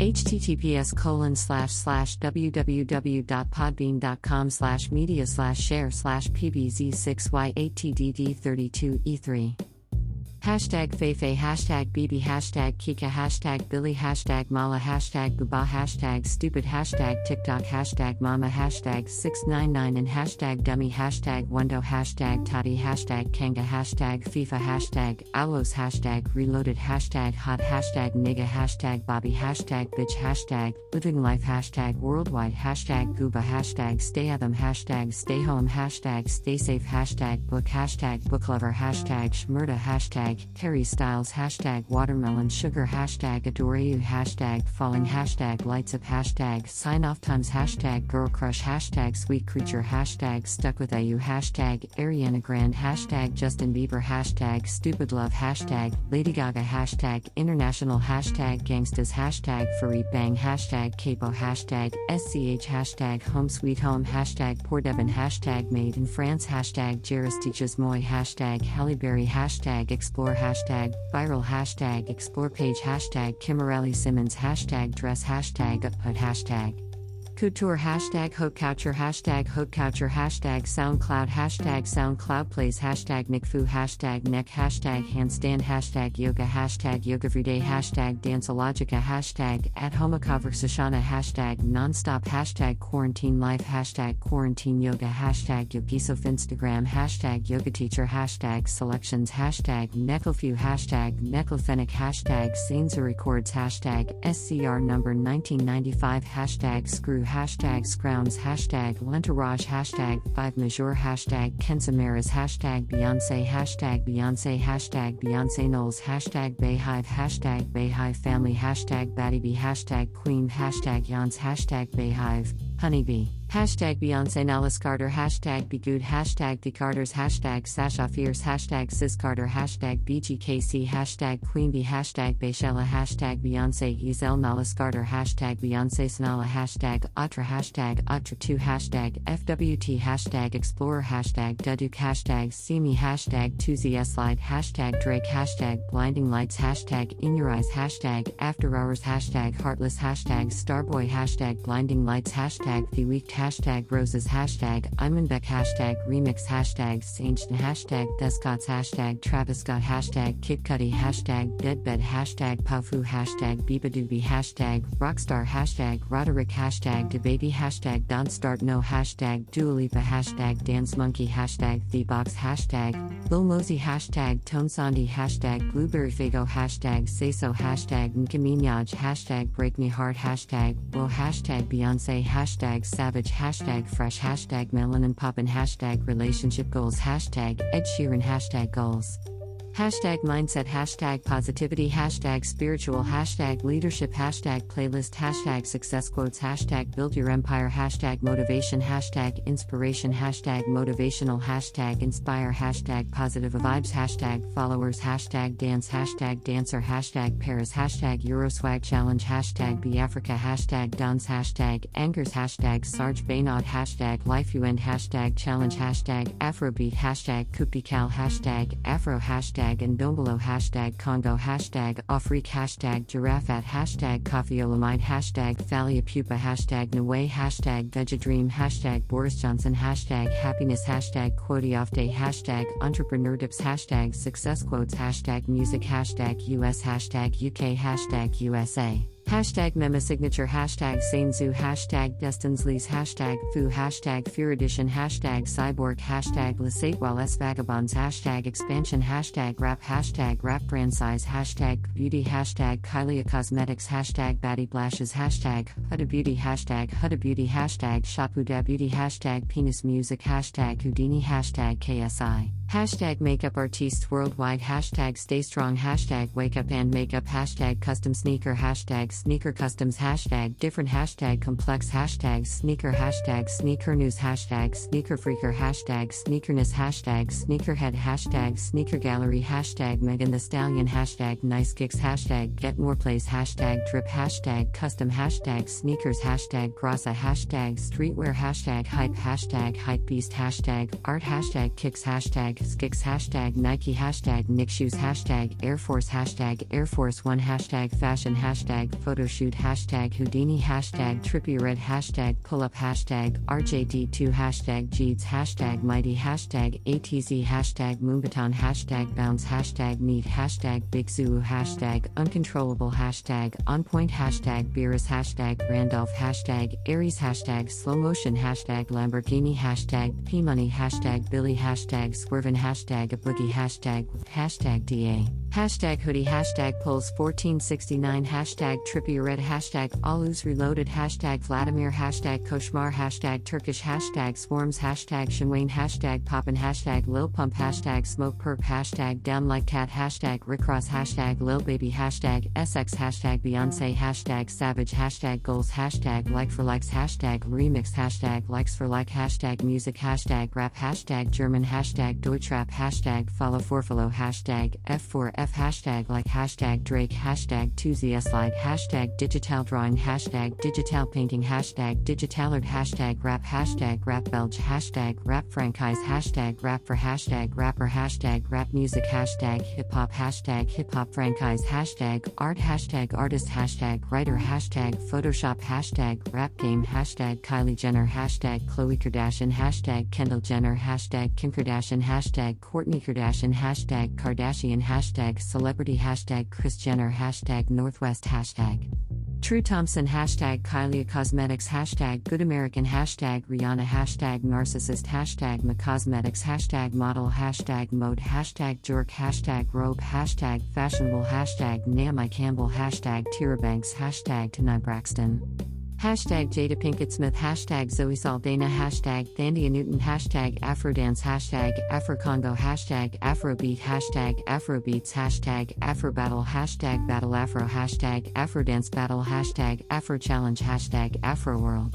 https colon slash slash www.podbean.com slash media slash share slash pbz6y8tdd32e3 Hashtag Feifei, hashtag Bibi, hashtag Kika, hashtag Billy, hashtag Mala, hashtag Buba, hashtag Stupid, hashtag TikTok, hashtag Mama, hashtag 699 and hashtag Dummy, hashtag Wendo, hashtag Tati, hashtag Kanga, hashtag FIFA, hashtag Alos, hashtag Reloaded, hashtag Hot, hashtag Nigga, hashtag Bobby, hashtag Bitch, hashtag Living Life, hashtag Worldwide, hashtag Gooba, hashtag Stay at them, hashtag Stay Home, hashtag Stay Safe, hashtag Book, hashtag Book Lover, hashtag Shmurda, hashtag Harry Styles, hashtag Watermelon Sugar, hashtag Adore You, hashtag Falling, hashtag Lights Up, hashtag Sign Off Times, hashtag Girl Crush, hashtag Sweet Creature, hashtag Stuck With You, hashtag Ariana Grande, hashtag Justin Bieber, hashtag Stupid Love, hashtag Lady Gaga, hashtag International, hashtag Gangstas, hashtag Farid Bang, hashtag Capo, hashtag SCH, hashtag Home Sweet Home, hashtag Poor Devin, hashtag Made in France, hashtag Jairus Teaches Moy, hashtag Halle Berry, hashtag Explore hashtag viral hashtag explore page hashtag Kimberly Simmons hashtag dress hashtag upput hashtag Couture hashtag Haute Couture hashtag Haute Couture hashtag SoundCloud hashtag SoundCloud Plays hashtag McFoo hashtag Neck hashtag Handstand hashtag Yoga hashtag Yoga Everyday hashtag Danceologica hashtag At Home Conversationa hashtag Nonstop hashtag Quarantine Life hashtag Quarantine Yoga hashtag Yogisof Instagram hashtag Yoga Teacher hashtag Selections hashtag Necklefew hashtag Necklefenic hashtag Sainza Records hashtag SCR number 1995 hashtag Screw hashtag Scrounds hashtag Lentourage hashtag 5 Major hashtag Kensamaras hashtag Beyonce hashtag Beyonce hashtag Beyonce Knowles hashtag Beyhive hashtag Beyhive Family hashtag Battybee hashtag Queen hashtag Yance hashtag Beyhive Honeybee. Hashtag Beyonce Nellis Carter, hashtag Begood, hashtag The Carters, hashtag Sasha Fierce, hashtag Sis Carter, hashtag BGKC, hashtag Queen Bee, hashtag Beychella, hashtag Beyonce. Giselle Nellis Carter, hashtag Beyonce Sanala, hashtag Atra, hashtag Atra2, hashtag FWT, hashtag Explorer, hashtag Duduk, hashtag Me, hashtag 2ZS Slide, hashtag Drake, hashtag Blinding Lights, hashtag In Your Eyes, hashtag After Hours, hashtag Heartless, hashtag Starboy, hashtag Blinding Lights, hashtag The Week, hashtag roses hashtag Imanbek hashtag remix hashtag Sainton hashtag Thescots hashtag Travis Scott hashtag Kid Cudi hashtag Deadbed hashtag Pafu hashtag Bibadoobie hashtag Rockstar hashtag Roderick hashtag DaBaby hashtag Don't Start No hashtag Dua hashtag Dance Monkey hashtag TheBox hashtag Lil Mosey hashtag Tone Sandy hashtag Blueberry Faygo hashtag Say So hashtag Nicki Minaj hashtag Break Me Heart hashtag Whoa hashtag Beyonce hashtag Savage hashtag fresh hashtag melanin poppin hashtag relationship goals hashtag Ed Sheeran hashtag goals Hashtag mindset, hashtag positivity, hashtag spiritual, hashtag leadership, hashtag playlist, hashtag success quotes, hashtag build your empire, hashtag motivation, hashtag inspiration, hashtag motivational, hashtag inspire, hashtag positive vibes, hashtag followers, hashtag dance, hashtag dancer, hashtag Paris, hashtag Euroswag challenge, hashtag be Africa, hashtag dance, hashtag angers, hashtag Sarge Baynod, hashtag life you end, hashtag challenge, hashtag Afrobeat, hashtag Kupical, hashtag Afro, hashtag hashtag Ndombolo hashtag Congo hashtag Afrique hashtag Giraffe hashtag Coffeeolamide hashtag Thalia Pupa hashtag Nwe hashtag Vegedream hashtag Boris Johnson hashtag Happiness hashtag Quotiofte hashtag Entrepreneur Dips hashtag Success Quotes hashtag Music hashtag US hashtag UK hashtag USA Hashtag Mema Signature Hashtag Sainzu Hashtag Destinsleys Hashtag Fu Hashtag Fear Edition Hashtag Cyborg Hashtag Lesatewell S Vagabonds Hashtag Expansion Hashtag Rap Hashtag Rap Brand Size Hashtag Beauty Hashtag Kylie Cosmetics Hashtag Batty Blashes Hashtag Huda Beauty Hashtag Huda Beauty Hashtag Shapuda Beauty Hashtag Penis Music Hashtag Houdini Hashtag KSI Hashtag makeup artists worldwide. Hashtag stay strong. Hashtag wake up and makeup. Hashtag custom sneaker. Hashtag sneaker customs. Hashtag different. Hashtag complex. Hashtag sneaker. Hashtag sneaker news. Hashtag sneaker freaker. Hashtag sneakerness. Hashtag sneakerhead. Hashtag sneaker gallery. Hashtag Megan Thee Stallion. Hashtag nice kicks. Hashtag get more plays. Hashtag drip. Hashtag custom. Hashtag sneakers. Hashtag grasa. Hashtag streetwear. Hashtag hype. Hashtag hype beast. Hashtag art. Hashtag kicks. Hashtag Skix hashtag Nike hashtag Nick Shoes hashtag Air Force hashtag Air Force One hashtag Fashion hashtag photoshoot hashtag Houdini hashtag trippy red hashtag pull up hashtag RJD2 hashtag Jeeds hashtag mighty hashtag ATZ hashtag Moombahton hashtag bounce hashtag neat hashtag big zoo hashtag uncontrollable hashtag on point hashtag Beerus hashtag Randolph hashtag Aries hashtag slow motion hashtag Lamborghini hashtag P money hashtag Billy hashtag Swervin hashtag a boogie hashtag hashtag DA hashtag hoodie hashtag pulls 1469 hashtag trippy red hashtag alus reloaded hashtag Vladimir hashtag koshmar hashtag Turkish hashtag swarms hashtag Shinwane hashtag poppin hashtag Lil Pump hashtag smoke perp hashtag down like cat hashtag Rickross hashtag Lil Baby hashtag SX hashtag Beyonce hashtag savage hashtag goals hashtag like for likes hashtag remix hashtag likes for like hashtag music hashtag rap hashtag German hashtag Deutschrap hashtag follow for follow hashtag F4 F hashtag like hashtag Drake hashtag 2ZS like hashtag digital drawing hashtag digital painting hashtag digitalard hashtag rap hashtag rap belge hashtag rap franchise hashtag rap for hashtag rapper hashtag rap music hashtag hip hop hashtag hip hop franchise hashtag art hashtag artist hashtag writer hashtag photoshop hashtag rap game hashtag Kylie Jenner hashtag Khloe Kardashian hashtag Kendall Jenner hashtag Kim Kardashian hashtag Kourtney Kardashian hashtag Kardashian hashtag celebrity hashtag Kris Jenner hashtag Northwest hashtag True Thompson hashtag Kylie Cosmetics hashtag Good American hashtag Rihanna hashtag Narcissist hashtag McCosmetics hashtag Model hashtag Mode hashtag Jerk hashtag Robe hashtag Fashionable hashtag Naomi Campbell hashtag Tyra Banks hashtag Tanai Braxton Hashtag Jada Pinkett Smith, hashtag Zoe Saldana, hashtag Thandie Newton, hashtag Afrodance, hashtag Afrocongo, hashtag Afrobeat, hashtag Afrobeats, hashtag Afrobattle, hashtag Battle Afro, hashtag Afrodance Battle, hashtag Afro Challenge, hashtag Afroworld.